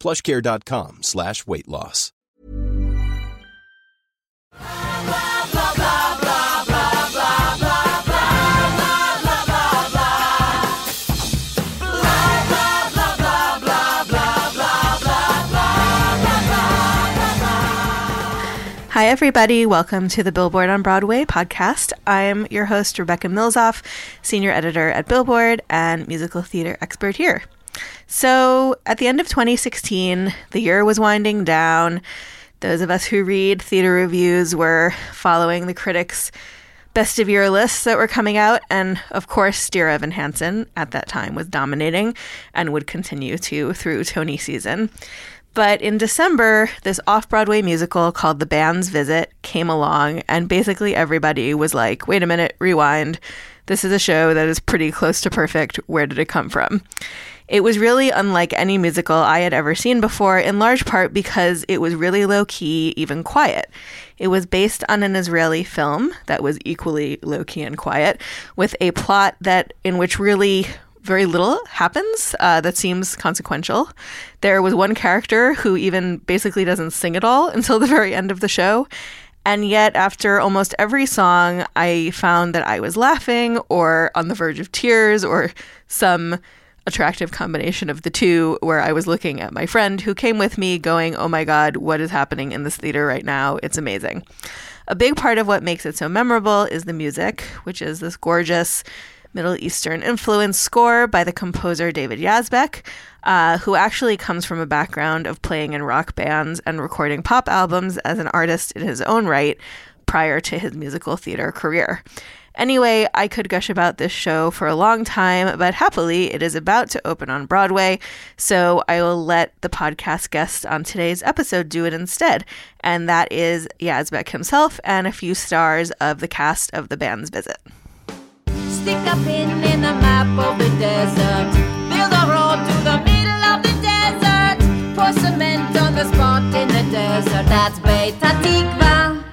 plushcare.com slash weight loss. Hi, everybody. Welcome to the Billboard on Broadway podcast. I'm your host, Rebecca Milzoff, senior editor at Billboard and musical theater expert here. So, at the end of 2016, the year was winding down. Those of us who read theater reviews were following the critics' best of year lists that were coming out. And of course, Dear Evan Hansen at that time was dominating and would continue to through Tony season. But in December, this off Broadway musical called The Band's Visit came along, and basically everybody was like, wait a minute, rewind. This is a show that is pretty close to perfect. Where did it come from? It was really unlike any musical I had ever seen before, in large part because it was really low key, even quiet. It was based on an Israeli film that was equally low key and quiet, with a plot that in which really very little happens uh, that seems consequential. There was one character who even basically doesn't sing at all until the very end of the show. And yet, after almost every song, I found that I was laughing or on the verge of tears or some attractive combination of the two, where I was looking at my friend who came with me going, Oh my God, what is happening in this theater right now? It's amazing. A big part of what makes it so memorable is the music, which is this gorgeous Middle Eastern influence score by the composer David Yazbek, uh, who actually comes from a background of playing in rock bands and recording pop albums as an artist in his own right prior to his musical theater career. Anyway, I could gush about this show for a long time, but happily it is about to open on Broadway, so I will let the podcast guest on today's episode do it instead. And that is Yazbek himself and a few stars of the cast of The Band's Visit. Stick a pin in the map of the desert. Build a road to the middle of the desert. Pour cement on the spot in the desert. That's Beit Hatikva.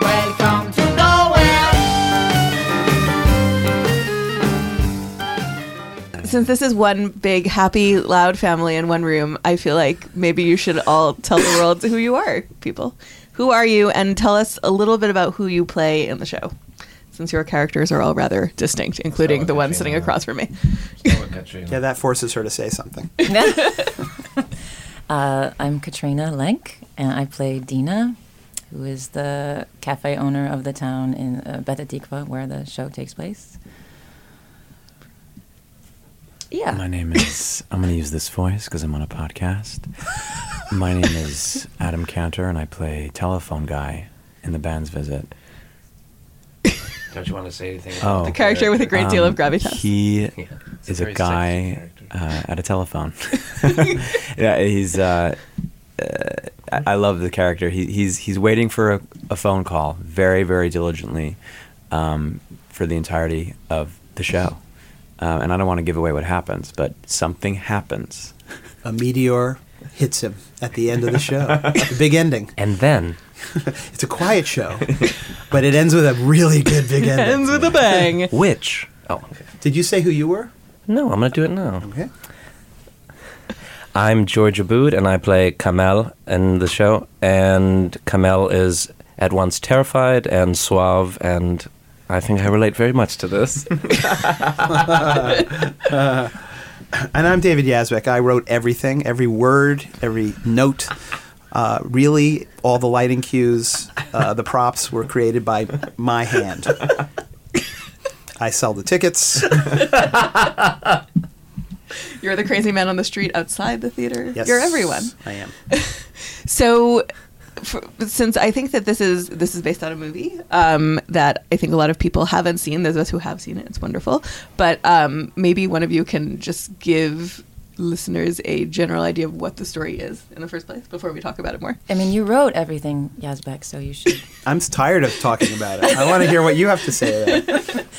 Welcome Since this is one big, happy, loud family in one room, I feel like maybe you should all tell the world who you are, people. Who are you? And tell us a little bit about who you play in the show since your characters are all rather distinct, including the one sitting across from me. Yeah, that forces her to say something. uh, I'm Katrina Lenk, and I play Dina, who is the cafe owner of the town in uh, Beth Tikva, where the show takes place. Yeah. My name is, I'm going to use this voice because I'm on a podcast. My name is Adam Kantor, and I play telephone guy in the band's visit. Don't you want to say anything? Oh, The character with a great deal of gravitas. He Yeah, is a a, guy uh, at a telephone. yeah, he's. Uh, uh, I I love the character. He, he's he's waiting for a, a phone call very very diligently um, for the entirety of the show, uh, and I don't want to give away what happens, but something happens. A meteor hits him at the end of the show. the big ending. And then It's a quiet show, but it ends with a really good big ending. Ends with a bang. which? Oh, okay. Did you say who you were? No, I'm gonna do it now. Okay. I'm George Abud, and I play Camal in the show. And Camal is at once terrified and suave, and I think I relate very much to this. And I'm David Yazbek. I wrote everything, every word, every note, Uh, really, all the lighting cues, uh, the props were created by my hand. I sell the tickets. You're the crazy man on the street outside the theater. Yes, You're everyone. I am. So, for, since I think that this is this is based on a movie um, that I think a lot of people haven't seen, those of us who have seen it, it's wonderful. But um, maybe one of you can just give listeners a general idea of what the story is in the first place before we talk about it more. I mean, you wrote everything, Yazbek, so you should. I'm tired of talking about it. I want to hear what you have to say. About it.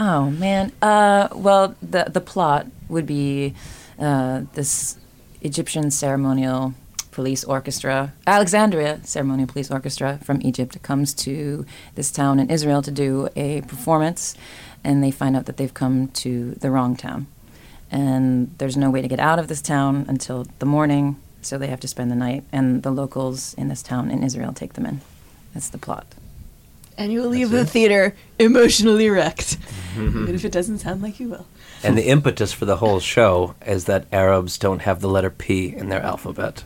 Oh man. Uh, well, the the plot would be uh, this Egyptian ceremonial police orchestra, Alexandria Ceremonial Police Orchestra from Egypt, comes to this town in Israel to do a performance, and they find out that they've come to the wrong town, and there's no way to get out of this town until the morning, so they have to spend the night, and the locals in this town in Israel take them in. That's the plot. And you will leave the theater emotionally wrecked, mm-hmm. even if it doesn't sound like you will. And the impetus for the whole show is that Arabs don't have the letter P in their alphabet.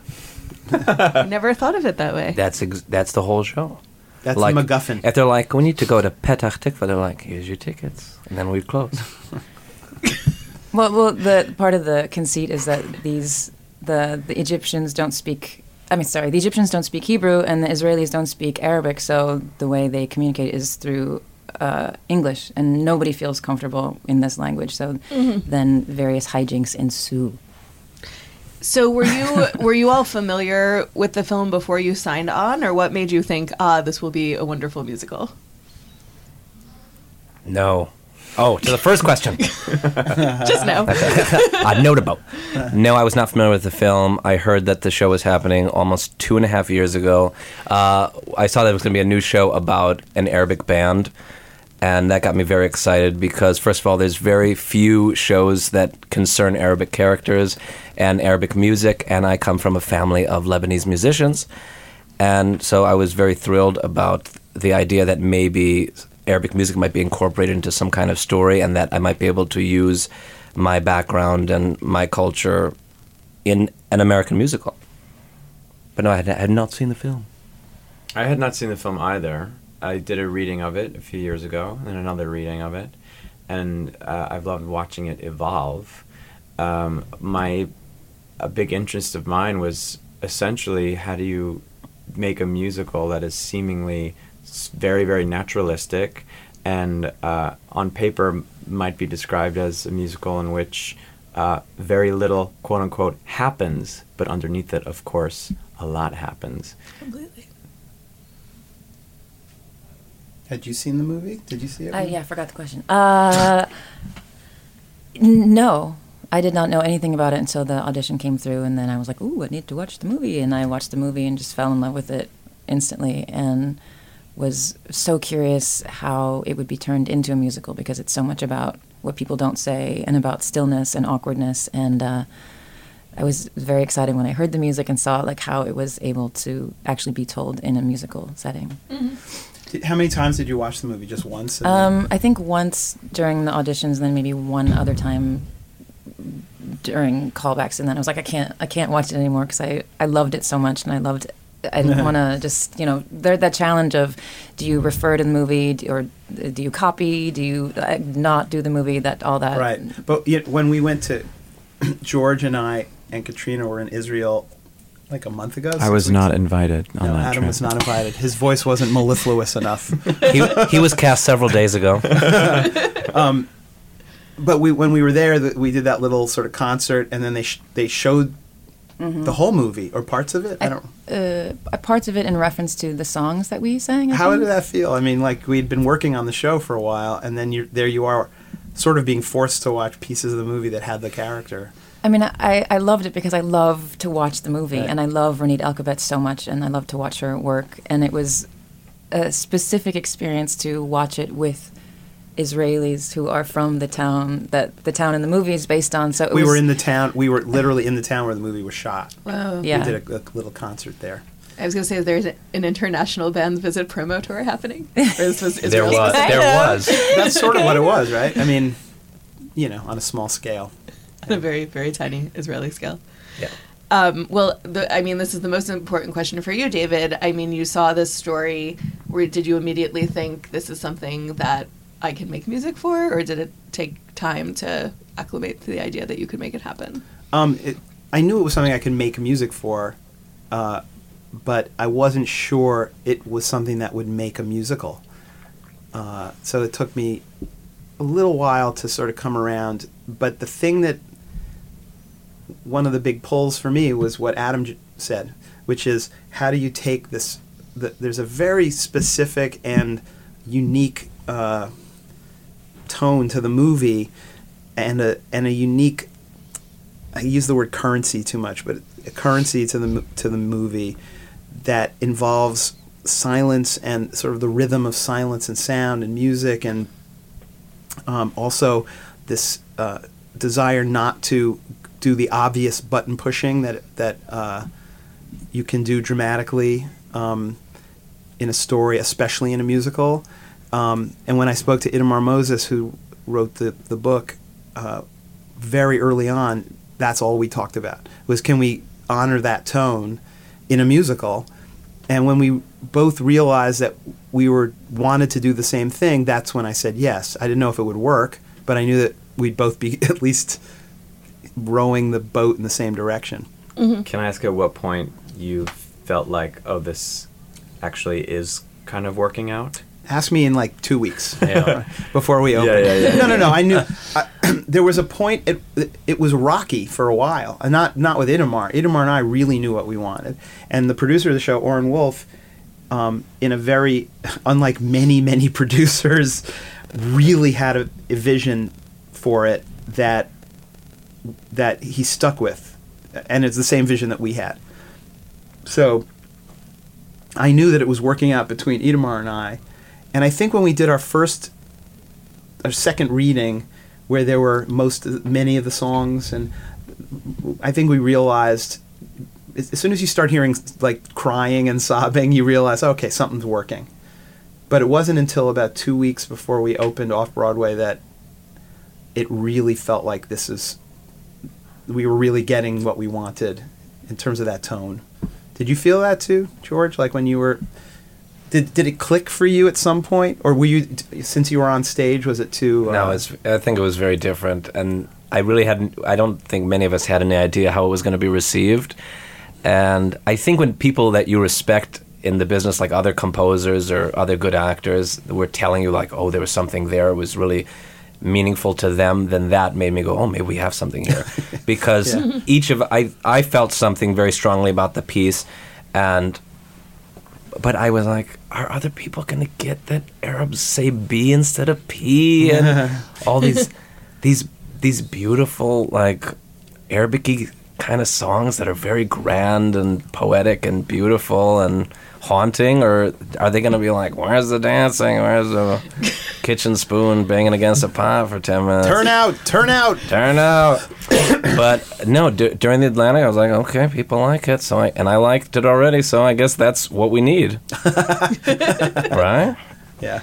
I never thought of it that way. That's ex- that's the whole show. That's like, the MacGuffin. If they're like, we need to go to Petach Tikva, they're like, here's your tickets, and then we close. Well, well, the part of the conceit is that these the the Egyptians don't speak. I mean, sorry, the Egyptians don't speak Hebrew, and the Israelis don't speak Arabic. So the way they communicate is through uh, English, and nobody feels comfortable in this language. So then various hijinks ensue. So were you were you all familiar with the film before you signed on, or what made you think, ah, this will be a wonderful musical? no. Oh, to the first question. Just now. I note about. No, I was not familiar with the film. I heard that the show was happening almost two and a half years ago. Uh, I saw that it was going to be a new show about an Arabic band, and that got me very excited because, first of all, there's very few shows that concern Arabic characters and Arabic music, and I come from a family of Lebanese musicians, and so I was very thrilled about the idea that maybe Arabic music might be incorporated into some kind of story, and that I might be able to use my background and my culture in an American musical. But no, I had, not seen the film. I had not seen the film either. I did a reading of it a few years ago, and another reading of it, and uh, I've loved watching it evolve. Um, my a big interest of mine was essentially how do you make a musical that is seemingly very very naturalistic and uh, on paper might be described as a musical in which uh, very little quote unquote happens but underneath it of course a lot happens Completely. Had you seen the movie? Did you see it? Uh, yeah, I forgot the question. Uh, n- no, I did not know anything about it until the audition came through, and then I was like, "Ooh, I need to watch the movie," and I watched the movie and just fell in love with it instantly, and was so curious how it would be turned into a musical because it's so much about what people don't say and about stillness and awkwardness, and uh, I was very excited when I heard the music and saw like how it was able to actually be told in a musical setting. Did- How many times did you watch the movie? Just once? Um, I think once during the auditions, and then maybe one other time during callbacks, and then I was like, I can't, I can't watch it anymore because I, I loved it so much, and I loved. I didn't want to just, you know, there that challenge of, do you refer to the movie, or do you copy, do you uh, not do the movie, that all that. Right. But yet, when we went to George and I and Katrina were in Israel like a month ago. I was not ago. invited on No, that Adam trip. was not invited. His voice wasn't mellifluous enough. He, he was cast several days ago. But we, when we were there, th- we did that little sort of concert, and then they sh- they showed the whole movie or parts of it. I don't. Uh, parts of it in reference to the songs that we sang. I How think. did that feel? I mean, like we'd been working on the show for a while, and then you there you are, sort of being forced to watch pieces of the movie that had the character. I mean, I, I loved it because I love to watch the movie, Right. and I love Ronit Elkabetz so much, and I love to watch her work. And it was a specific experience to watch it with Israelis who are from the town that the town in the movie is based on. So it we was, were in the town. We were literally in the town where the movie was shot. Wow. Yeah. We did a, a little concert there. I was going to say there's an international band visit promo tour happening. Or this was There was. There was. That's sort of what it was, right? I mean, you know, on a small scale. On a very very tiny Israeli scale. Yeah. Um, well, the, I mean, this is the most important question for you, David. I mean, you saw this story. Where did you immediately think this is something that I can make music for, or did it take time to acclimate to the idea that you could make it happen? Um, it, I knew it was something I could make music for, uh, but I wasn't sure it was something that would make a musical. Uh, so it took me a little while to sort of come around. But the thing that one of the big pulls for me was what Adam j- said, which is how do you take this? The, there's a very specific and unique uh, tone to the movie, and a and a unique. I use the word currency too much, but a currency to the to the movie that involves silence and sort of the rhythm of silence and sound and music and um, also this uh, desire not to do the obvious button pushing that that uh, you can do dramatically um, in a story, especially in a musical. Um, and when I spoke to Itamar Moses, who wrote the the book, uh, very early on, that's all we talked about was can we honor that tone in a musical. And when we both realized that we were wanted to do the same thing, that's when I said yes. I didn't know if it would work, but I knew that we'd both be at least rowing the boat in the same direction. Can I ask at what point you felt like, oh, this actually is kind of working out? Ask me in like two weeks Yeah. before we open. yeah, yeah, no, no, yeah. no. I knew I, there was a point. It, it was rocky for a while, and not not with Itamar. Itamar and I really knew what we wanted, and the producer of the show, Orin Wolf, um, in a very unlike many many producers, really had a, a vision for it that that he stuck with, and it's the same vision that we had. So I knew that it was working out between Itamar and I, and I think when we did our first, our second reading, where there were most many of the songs, and I think we realized as soon as you start hearing like crying and sobbing, you realize okay something's working. But it wasn't until about two weeks before we opened off Broadway that it really felt like this is we were really getting what we wanted in terms of that tone. Did you feel that too, George? Like when you were did did it click for you at some point or were you since you were on stage was it too No, uh, it's, I think it was very different, and I really hadn't. I don't think many of us had any idea how it was going to be received. And I think when people that you respect in the business, like other composers or other good actors, were telling you like, "Oh, there was something there," it was really meaningful to them. Then that made me go, "Oh, maybe we have something here," because Yeah. each of I I felt something very strongly about the piece, and but I was like, are other people going to get that Arabs say B instead of P and all these these these beautiful like Arabic kind of songs that are very grand and poetic and beautiful and haunting or are they going to be like where's the dancing where's the kitchen spoon banging against a pot for 10 minutes turn out turn out turn out. but no, d- during the Atlantic, I was like, okay, people like it, so I and I liked it already, so I guess that's what we need, right? yeah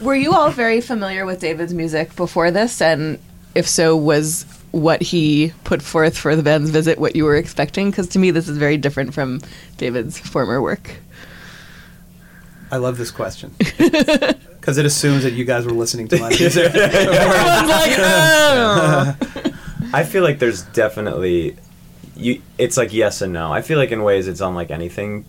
Were you all very familiar with David's music before this? And if so, was what he put forth for the band's visit what you were expecting? Because to me, this is very different from David's former work. I love this question because it assumes that you guys were listening to my music. Oh. I feel like there's definitely you. It's like yes and no. I feel like in ways it's unlike anything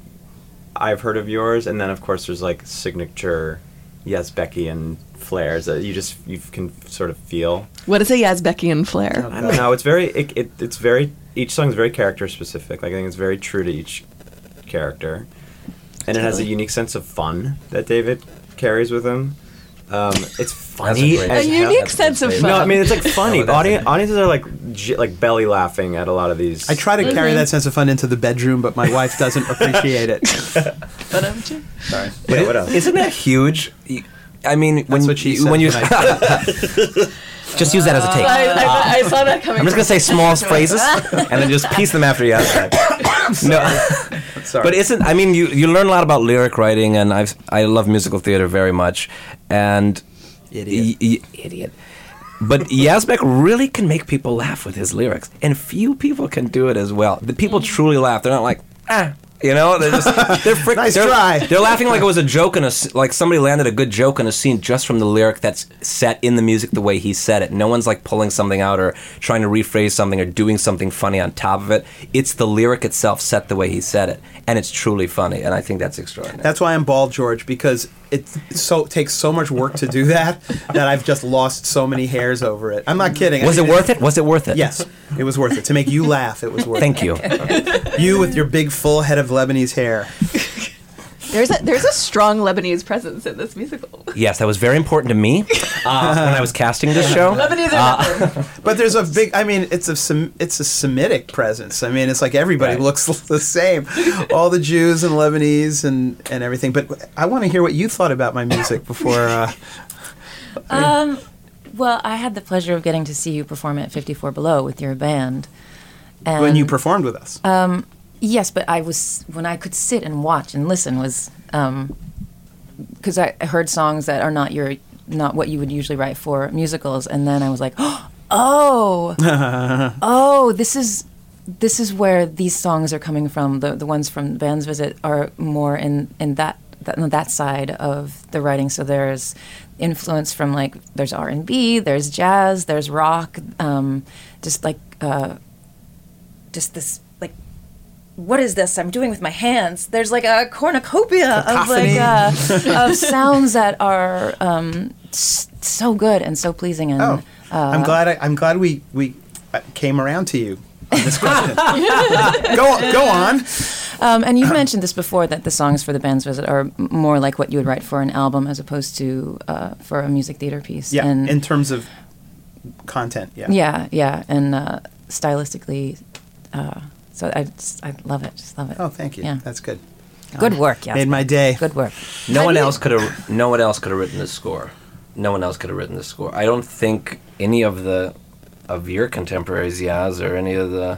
I've heard of yours, and then of course there's like signature Yazbekian flares that you just you can sort of feel. What is a Yazbekian flair? Oh, I don't know. It's very it, it it's very each song is very character specific. Like I think it's very true to each character, and it has a unique sense of fun that David carries with him. Um, it's funny. great- A as hell. unique sense of fun. No, I mean it's like funny. Oh, that's audiences are like j- like belly laughing at a lot of these. I try to carry that sense of fun into the bedroom, but my wife doesn't appreciate it. But, um, Jim- Sorry. Yeah, what else? Isn't that huge? I mean, when what she you- when you when I- just use that as a take. I, I, I saw that coming. I'm just gonna say small phrases and then just piece them after you that. No, Sorry. but isn't I mean you you learn a lot about lyric writing and I've I love musical theater very much and Idiot. y- y- idiot. but Yazbek really can make people laugh with his lyrics, and few people can do it as well. The people truly laugh. They're not like ah. You know, they're just they're frick, Nice they're, try. They're laughing like it was a joke in a like somebody landed a good joke in a scene just from the lyric that's set in the music the way he said it. No one's like pulling something out or trying to rephrase something or doing something funny on top of it. It's the lyric itself set the way he said it, and it's truly funny. And I think that's extraordinary. That's why I'm bald, George, because it so takes so much work to do that that I've just lost so many hairs over it. I'm not kidding. was I it worth it? Was it worth it? Yes, it was worth it to make you laugh. It was worth it. Thank you. You with your big full head of Lebanese hair. There's a there's a strong Lebanese presence in this musical. Yes, that was very important to me uh, when I was casting this show. Lebanese are But there's a big. I mean, it's a it's a Semitic presence. I mean, it's like everybody Right. looks the same, all the Jews and Lebanese and and everything. But I want to hear what you thought about my music before. Uh, Um, well, I had the pleasure of getting to see you perform at 54 Below with your band. And when you performed with us. Yes, but I was when I could sit and watch and listen was because I I heard songs that are not your not what you would usually write for musicals, and then I was like, oh, oh, this is this is where these songs are coming from. The the ones from Band's Visit are more in in that that, that side of the writing. So there's influence from like there's R and B, there's jazz, there's rock, um, just like. Uh, just this what is this I'm doing with my hands? There's like a cornucopia of like uh, of sounds that are um, so good and so pleasing and Oh, uh, I'm glad. I, I'm glad we we uh, came around to you on this question. go go on. um, and you've mentioned this before that the songs for the band's visit are more like what you would write for an album as opposed to uh, for a music theater piece. Yeah, and in terms of content. Yeah. yeah, yeah, and uh, stylistically. So I just, I love it, just love it. Oh, thank you. Yeah. That's good. Good work, yeah. Made my day. Good work. No one else could have. No one else could have written this score. No one else could have written this score. I don't think any of the of your contemporaries, Yaz, or any of the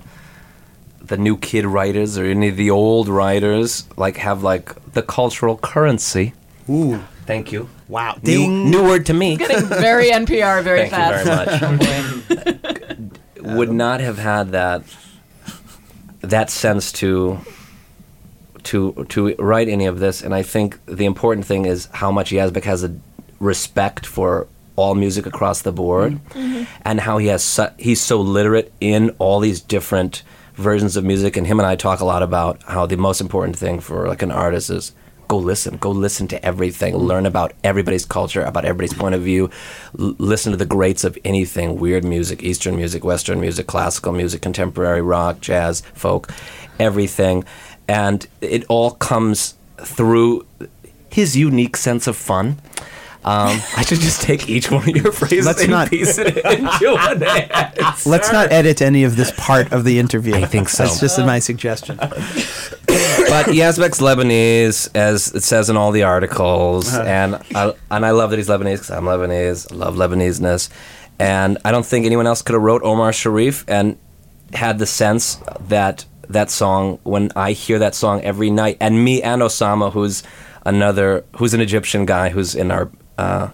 the new kid writers, or any of the old writers, like have like the cultural currency. Ooh. Thank you. Wow. New, Ding. new word to me. Getting very NPR, very Thank fast. you very much. Would not have had that that sense to to to write any of this, and I think the important thing is how much Yazbek has a respect for all music across the board, mm-hmm. and how he has su- he's so literate in all these different versions of music. And him and I talk a lot about how the most important thing for like an artist is go listen, go listen to everything, learn about everybody's culture, about everybody's point of view, L- listen to the greats of anything: weird music, Eastern music, Western music, classical music, contemporary rock, jazz, folk, everything, and it all comes through his unique sense of fun. Um, I should just take each one of your phrases Let's and not- piece it into an answer. Let's not edit any of this part of the interview. I think so. That's just my suggestion. but Yazbek's Lebanese, as it says in all the articles, and I, and I love that he's Lebanese because I'm Lebanese. I love Lebaneseness, and I don't think anyone else could have wrote Omar Sharif and had the sense that that song when I hear that song every night, and me and Osama, who's another who's an Egyptian guy who's in our uh,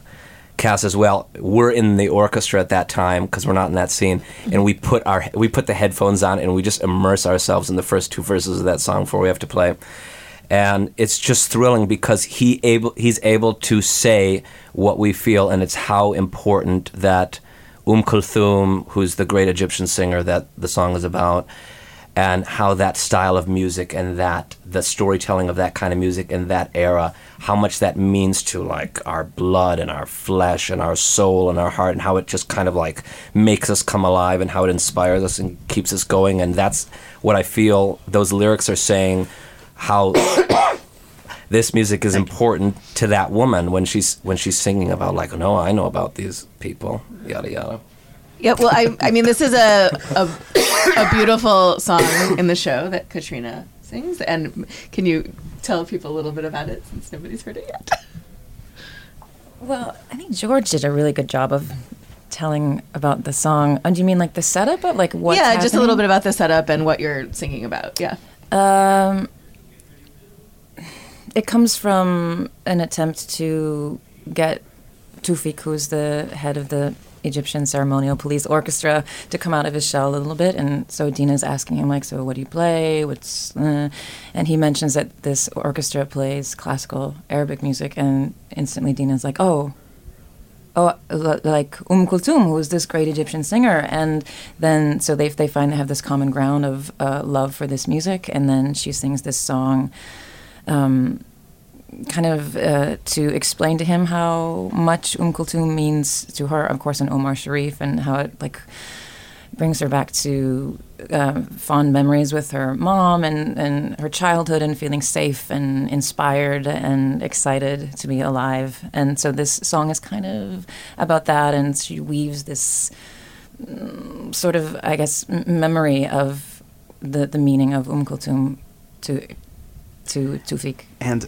cast as well. We're in the orchestra at that time because we're not in that scene, and we put our we put the headphones on and we just immerse ourselves in the first two verses of that song before we have to play. And it's just thrilling because he able he's able to say what we feel, and it's how important that Um Kulthum, who's the great Egyptian singer that the song is about, and how that style of music and that the storytelling of that kind of music in that era how much that means to like our blood and our flesh and our soul and our heart and how it just kind of like makes us come alive and how it inspires us and keeps us going. And that's what i feel those lyrics are saying how this music is important to that woman when she's when she's singing about like no i know about these people yada yada Yeah, well, I, I mean, this is a, a a beautiful song in the show that Katrina sings, and can you tell people a little bit about it since nobody's heard it yet? Well, I think George did a really good job of telling about the song. And do you mean like the setup, of like what? yeah, just a little bit about the setup and what you're singing about. Yeah. Um, it comes from an attempt to get Tewfiq, who's the head of the Egyptian ceremonial police orchestra to come out of his shell a little bit. And so Dina's asking him like, "So what do you play? What's?" Uh? And he mentions that this orchestra plays classical Arabic music, and instantly Dina's like, "Oh." oh, like Um Kulthum, who's this great Egyptian singer, and then so they they find they have this common ground of uh, love for this music, and then she sings this song, um, kind of uh, to explain to him how much Kulthum means to her, of course, in Omar Sharif, and how it like brings her back to uh, fond memories with her mom and, and her childhood and feeling safe and inspired and excited to be alive. And so this song is kind of about that, and she weaves this mm, sort of, I guess, memory of the, the meaning of Kulthum to to Tewfiq. And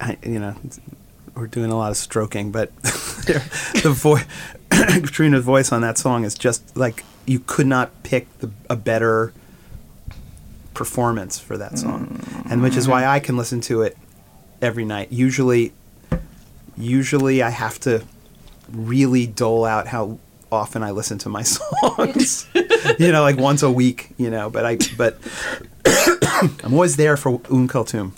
I, you know, we're doing a lot of stroking, but the voice, Katrina's voice on that song is just like you could not pick the, a better performance for that song, and which is why I can listen to it every night. Usually, usually I have to really dole out how often I listen to my songs. you know, like once a week. You know, but I but I'm always there for Um Kulthum.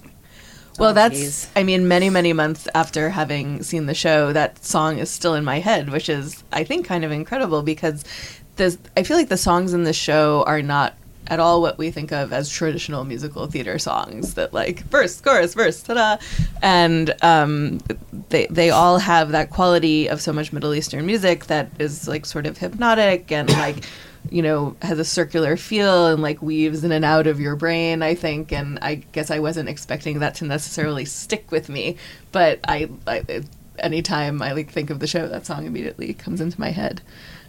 Well, that's, I mean, many, many months after having seen the show, that song is still in my head, which is, I think, kind of incredible because this, I feel like the songs in the show are not at all what we think of as traditional musical theater songs that like verse, chorus, verse, ta-da. And um, they, they all have that quality of so much Middle Eastern music that is like sort of hypnotic and like you know, has a circular feel and like weaves in and out of your brain, I think. And I guess I wasn't expecting that to necessarily stick with me, but I, I anytime I like think of the show, that song immediately comes into my head.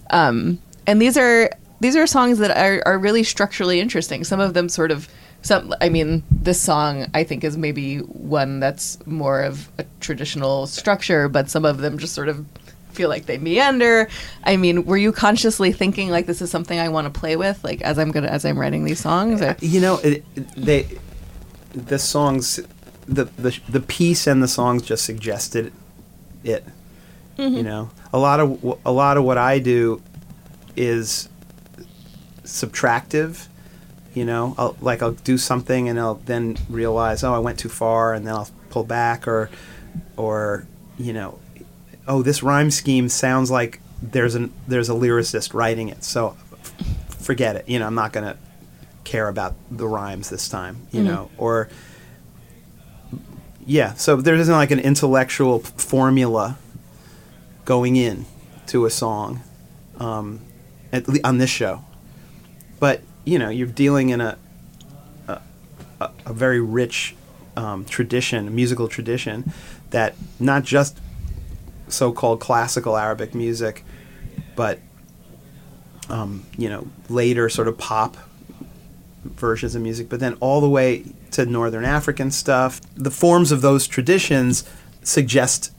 Um, and these are these are songs that are, are really structurally interesting. Some of them sort of some I mean, this song I think is maybe one that's more of a traditional structure, but some of them just sort of feel like they meander. I mean, were you consciously thinking like this is something I want to play with, like as I'm gonna as I'm writing these songs? Or? You know, it, they the songs, the, the the piece and the songs just suggested it. You mm-hmm. know, a lot of a lot of what I do is subtractive. You know, I'll, like I'll do something and I'll then realize, oh, I went too far, and then I'll pull back, or or you know, oh, this rhyme scheme sounds like there's an there's a lyricist writing it, so forget it. You know, I'm not gonna care about the rhymes this time. You know, or yeah, so there isn't like an intellectual p- formula going in to a song um, at le- on this show, but you know, you're dealing in a a, a, a very rich um, tradition, a musical tradition, that not just so-called classical Arabic music, but um, you know later sort of pop versions of music, but then all the way to Northern African stuff. The forms of those traditions suggest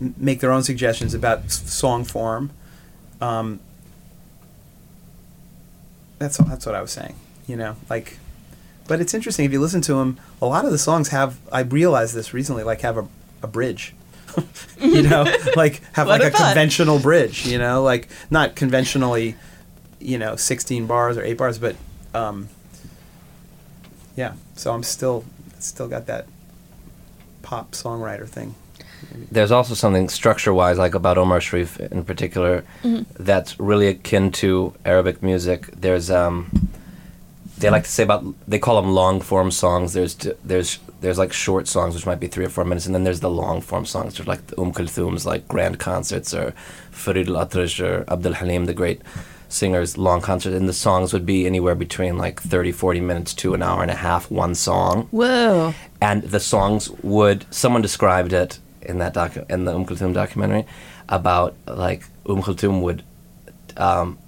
make their own suggestions about song form. Um, that's that's what I was saying. You know, like, but it's interesting if you listen to them. A lot of the songs have. I realized this recently. Like, have a, a bridge. you know, like have like a a thought. conventional bridge. You know, like not conventionally, you know, sixteen bars or eight bars, but um, yeah. So I'm still still got that pop songwriter thing. There's also something structure-wise, like about Omar Sharif in particular, that's really akin to Arabic music. There's um, they like to say about they call them long-form songs. There's there's there's like short songs which might be three or four minutes, and then there's the long-form songs, which are like the Umm Kulthum's like grand concerts or Farid al-Atrash or Abdul Halim, the great singers, long concerts, and the songs would be anywhere between like 30, 40 minutes to an hour and a half, one song Whoa. and the songs would someone described it in that docu- in the Um Kulthum documentary about like Um Kulthum would um,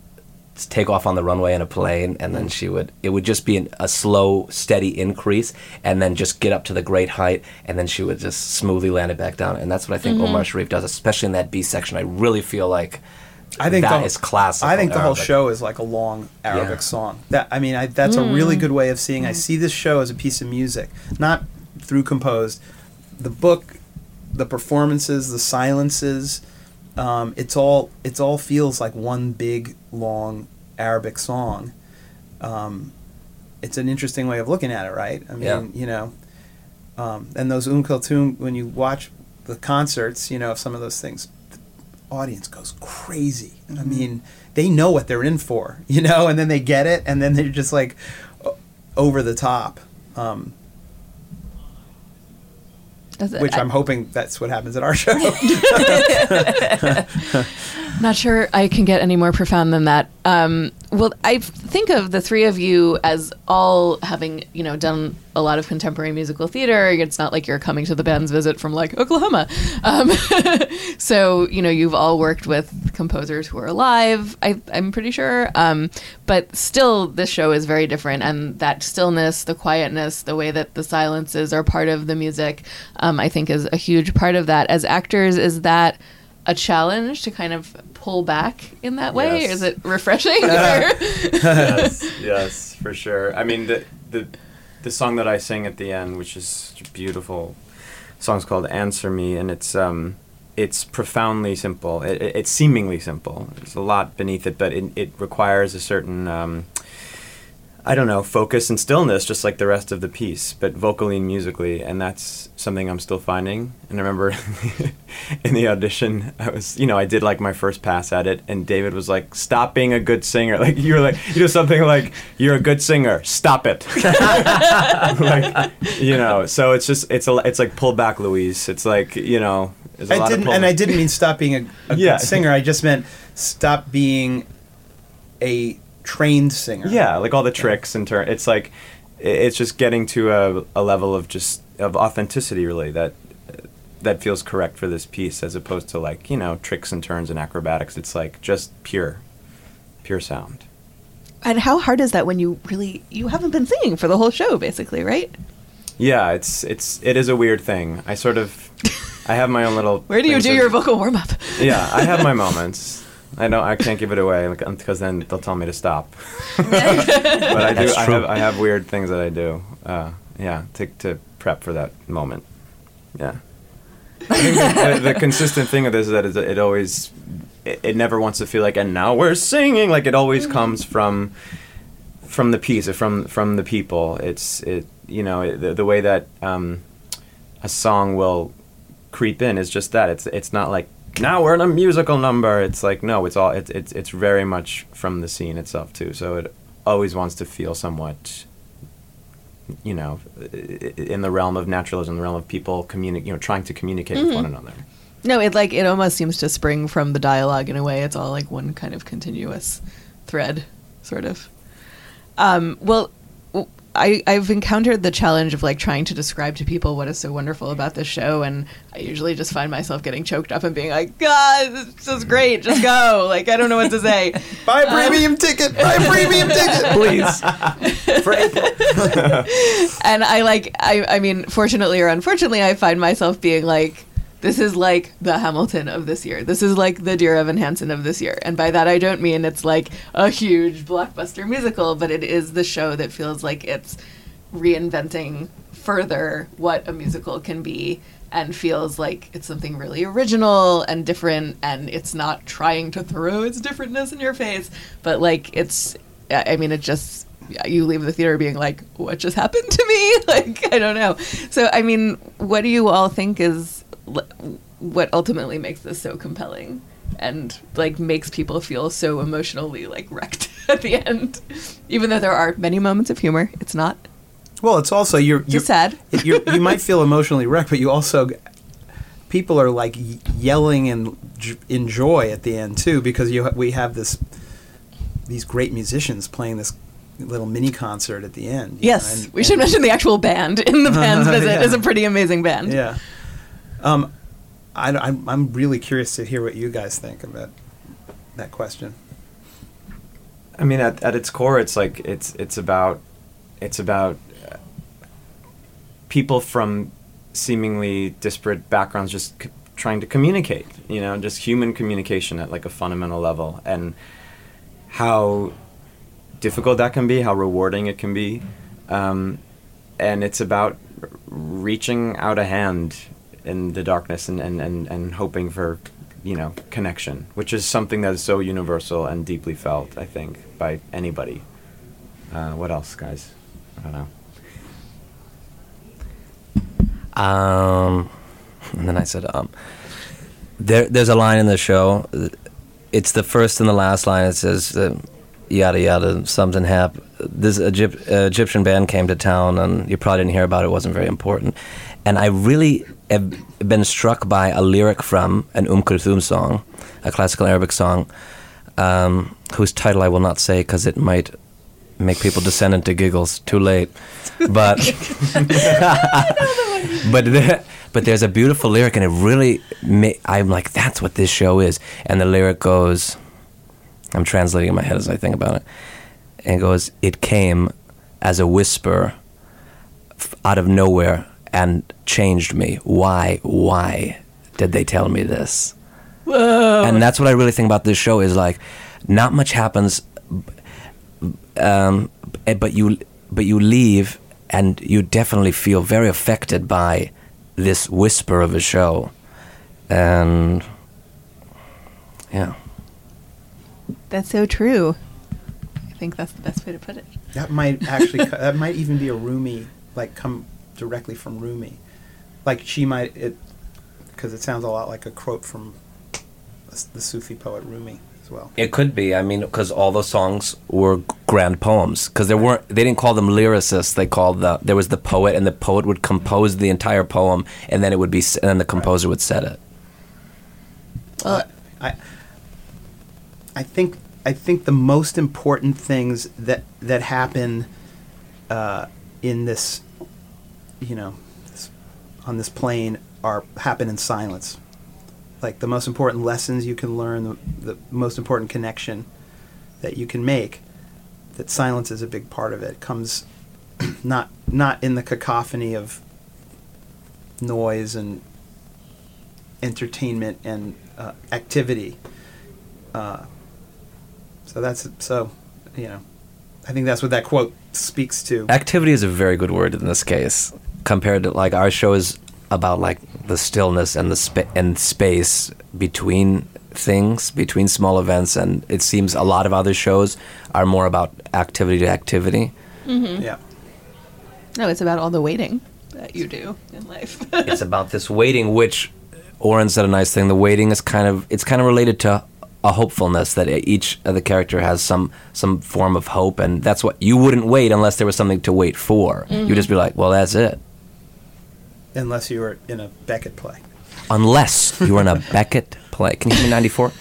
take off on the runway in a plane and then she would it would just be an, a slow steady increase and then just get up to the great height and then she would just smoothly land it back down and that's what I think mm-hmm. Omar Sharif does especially in that B section I really feel like I think that the, is classical I think the whole show is like a long Arabic Yeah. song. That I mean, I, that's a really mm. good way of seeing. I mm. see this show as a piece of music, not through composed. The book, the performances, the silences, um, it's all it's all feels like one big long Arabic song. Um, it's an interesting way of looking at it, right? I mean, Yeah. you know, um, and those Um Kulthum, when you watch the concerts, you know, some of those things, the audience goes crazy. I mean, they know what they're in for, you know, and then they get it, and then they're just like over the top. Um, which I- I'm hoping that's what happens at our show. Not sure I can get any more profound than that. Um, well, I think of the three of you as all having, you know, done a lot of contemporary musical theater. It's not like you're coming to the band's visit from like Oklahoma. Um, so, you know, you've all worked with composers who are alive, I, I'm pretty sure. Um, but still, this show is very different. And that stillness, the quietness, the way that the silences are part of the music, um, I think is a huge part of that. As actors, is that a challenge to kind of pull back in that way? Yes. Is it refreshing? yes, yes, for sure. I mean, the the the song that I sing at the end, which is such a beautiful song's called "Answer Me," and it's um, it's profoundly simple. It, it, it's seemingly simple. There's a lot beneath it, but it, it requires a certain um, I don't know, focus and stillness, just like the rest of the piece, but vocally and musically, and that's something I'm still finding. And I remember in the audition, I was, you know, I did like my first pass at it, and David was like, "Stop being a good singer." Like you were like, you know, something like, "You're a good singer. Stop it." like, you know, so it's just it's a it's like pull back, Louise. It's like you know, I lot didn't, of and I didn't mean stop being a, a Yeah. good singer. I just meant stop being a trained singer. Yeah, like all the tricks and turn. It's like it's just getting to a, a level of just of authenticity, really that that feels correct for this piece, as opposed to like you know tricks and turns and acrobatics. It's like just pure, pure sound. And how hard is that when you really you haven't been singing for the whole show, basically, right? Yeah, it's it's it is a weird thing. I sort of I have my own little. Where do you do of- your vocal warm up? Yeah, I have my moments. I don't. I can't give it away because then they'll tell me to stop. but I do. I have. I have weird things that I do. Uh, yeah, to to prep for that moment. Yeah. I think the, the, the consistent thing of this is that it, it always, it, it never wants to feel like, and now we're singing. Like it always comes from, from the piece or from from the people. It's it. You know it, the, the way that um, a song will creep in is just that. It's it's not like now we're in a musical number. It's like no, it's all it's it's it's very much from the scene itself too. So it always wants to feel somewhat, you know, in the realm of naturalism, the realm of people communi- you know, trying to communicate with one another. No, it like it almost seems to spring from the dialogue in a way. It's all like one kind of continuous thread, sort of. Um, well, I I've encountered the challenge of like trying to describe to people what is so wonderful about this show, and I usually just find myself getting choked up and being like, "God, this is great! Just go!" like I don't know what to say. Buy a um, premium ticket. Buy a premium ticket. Please. For April. and I like I I mean, fortunately or unfortunately, I find myself being like, this is like the Hamilton of this year. This is like the Dear Evan Hansen of this year. And by that I don't mean it's like a huge blockbuster musical, but it is the show that feels like it's reinventing further what a musical can be and feels like it's something really original and different and it's not trying to throw its differentness in your face, but like it's I mean it just you leave the theater being like, "What just happened to me?" Like I don't know. So I mean, what do you all think is what ultimately makes this so compelling and like makes people feel so emotionally like wrecked at the end, even though there are many moments of humor. It's not Well, it's also you're you're sad. you're, you might feel emotionally wrecked, but you also people are like yelling and j- in joy at the end too because you we have this these great musicians playing this little mini concert at the end. Yes, know, and- we should mention the actual band in the band's visit. Yeah. is a pretty amazing band. Yeah. Um, I, am I'm really curious to hear what you guys think about that question. I mean, at, at its core, it's like it's it's about it's about uh, people from seemingly disparate backgrounds just c- trying to communicate. You know, just human communication at like a fundamental level, and how difficult that can be, how rewarding it can be, um, and it's about reaching out a hand in the darkness and, and, and, and hoping for you know connection which is something that is so universal and deeply felt i think by anybody uh, what else guys i don't know Um, and then I said, um, there, there's a line in the show. It's the first and the last line. It says, uh, yada yada, something happened. This Egypt, uh, Egyptian band came to town, and you probably didn't hear about it. It wasn't very important. And I really have been struck by a lyric from an Um Kulthum song, a classical Arabic song, um, whose title I will not say because it might make people descend into giggles. Too late, but but there, but there's a beautiful lyric, and it really ma- I'm like, that's what this show is. And the lyric goes, I'm translating in my head as I think about it, and it goes, it came as a whisper f- out of nowhere and changed me. Why? Why did they tell me this? Whoa. and that's what I really think about this show is like, not much happens, um, eh, but you but you leave and you definitely feel very affected by this whisper of a show, and yeah, That's so true. I think that's the best way to put it. That might actually that might even be a Rumi like come directly from Rumi, like she might it because it sounds a lot like a quote from the Sufi poet Rumi as well. it could be. I mean, because all the songs were grand poems. Because there weren't, they didn't call them lyricists. They called the there was the poet, and the poet would compose the entire poem, and then it would be, and then the composer would set it. Well, I I think I think the most important things that that happen uh, in this, you know, on this plane are happen in silence. Like the most important lessons you can learn, the, the most important connection that you can make. That silence is a big part of it. Comes not not in the cacophony of noise and entertainment and uh, activity. Uh, so that's so, you know, I think that's what that quote speaks to. Activity is a very good word in this case, compared to like our show is about like the stillness and the spa- and space between things, between small events, and it seems a lot of other shows are more about activity to activity. mhm. Yeah. No, it's about all the waiting that you do in life. it's about this waiting, which Orin said a nice thing. The waiting is kind of it's kind of related to a hopefulness that each of the character has some some form of hope, and that's what you wouldn't wait unless there was something to wait for. Mhm. You'd just be like, well, that's it. Unless you were in a Beckett play. Unless you were in a Beckett play. Can you give me ninety four?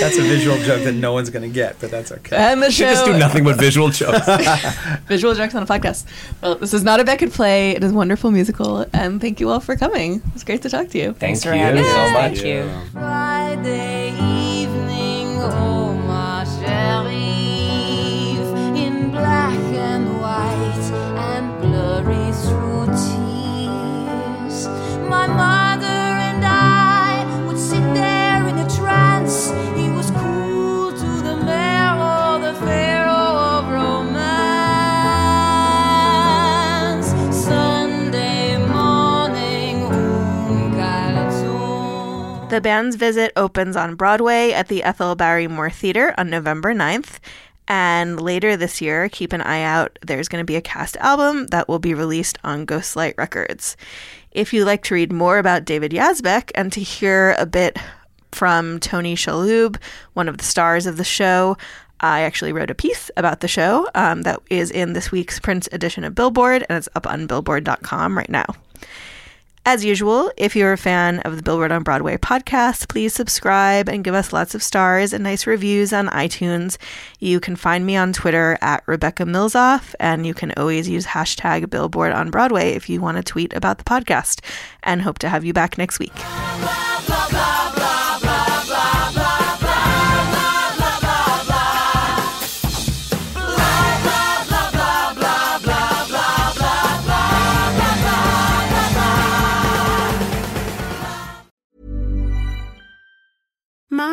That's a visual joke that no one's going to get, but that's okay. And the Should just do nothing but visual jokes. Visual jokes on a podcast. Well, this is not a Beckett play. It is a wonderful musical, and thank you all for coming. It's great to talk to you. Thanks for having us. so much. Thank you. Friday The band's visit opens on Broadway at the Ethel Barrymore Theater on November 9th. And later this year, keep an eye out. There's going to be a cast album that will be released on Ghostlight Records. If you'd like to read more about David Yazbek and to hear a bit from Tony Shalhoub, one of the stars of the show, I actually wrote a piece about the show um, that is in this week's print edition of Billboard, and it's up on billboard.com right now. As usual, if you're a fan of the Billboard on Broadway podcast, please subscribe and give us lots of stars and nice reviews on iTunes. You can find me on Twitter at Rebecca Milzoff, and you can always use hashtag Billboard on Broadway if you want to tweet about the podcast. And hope to have you back next week.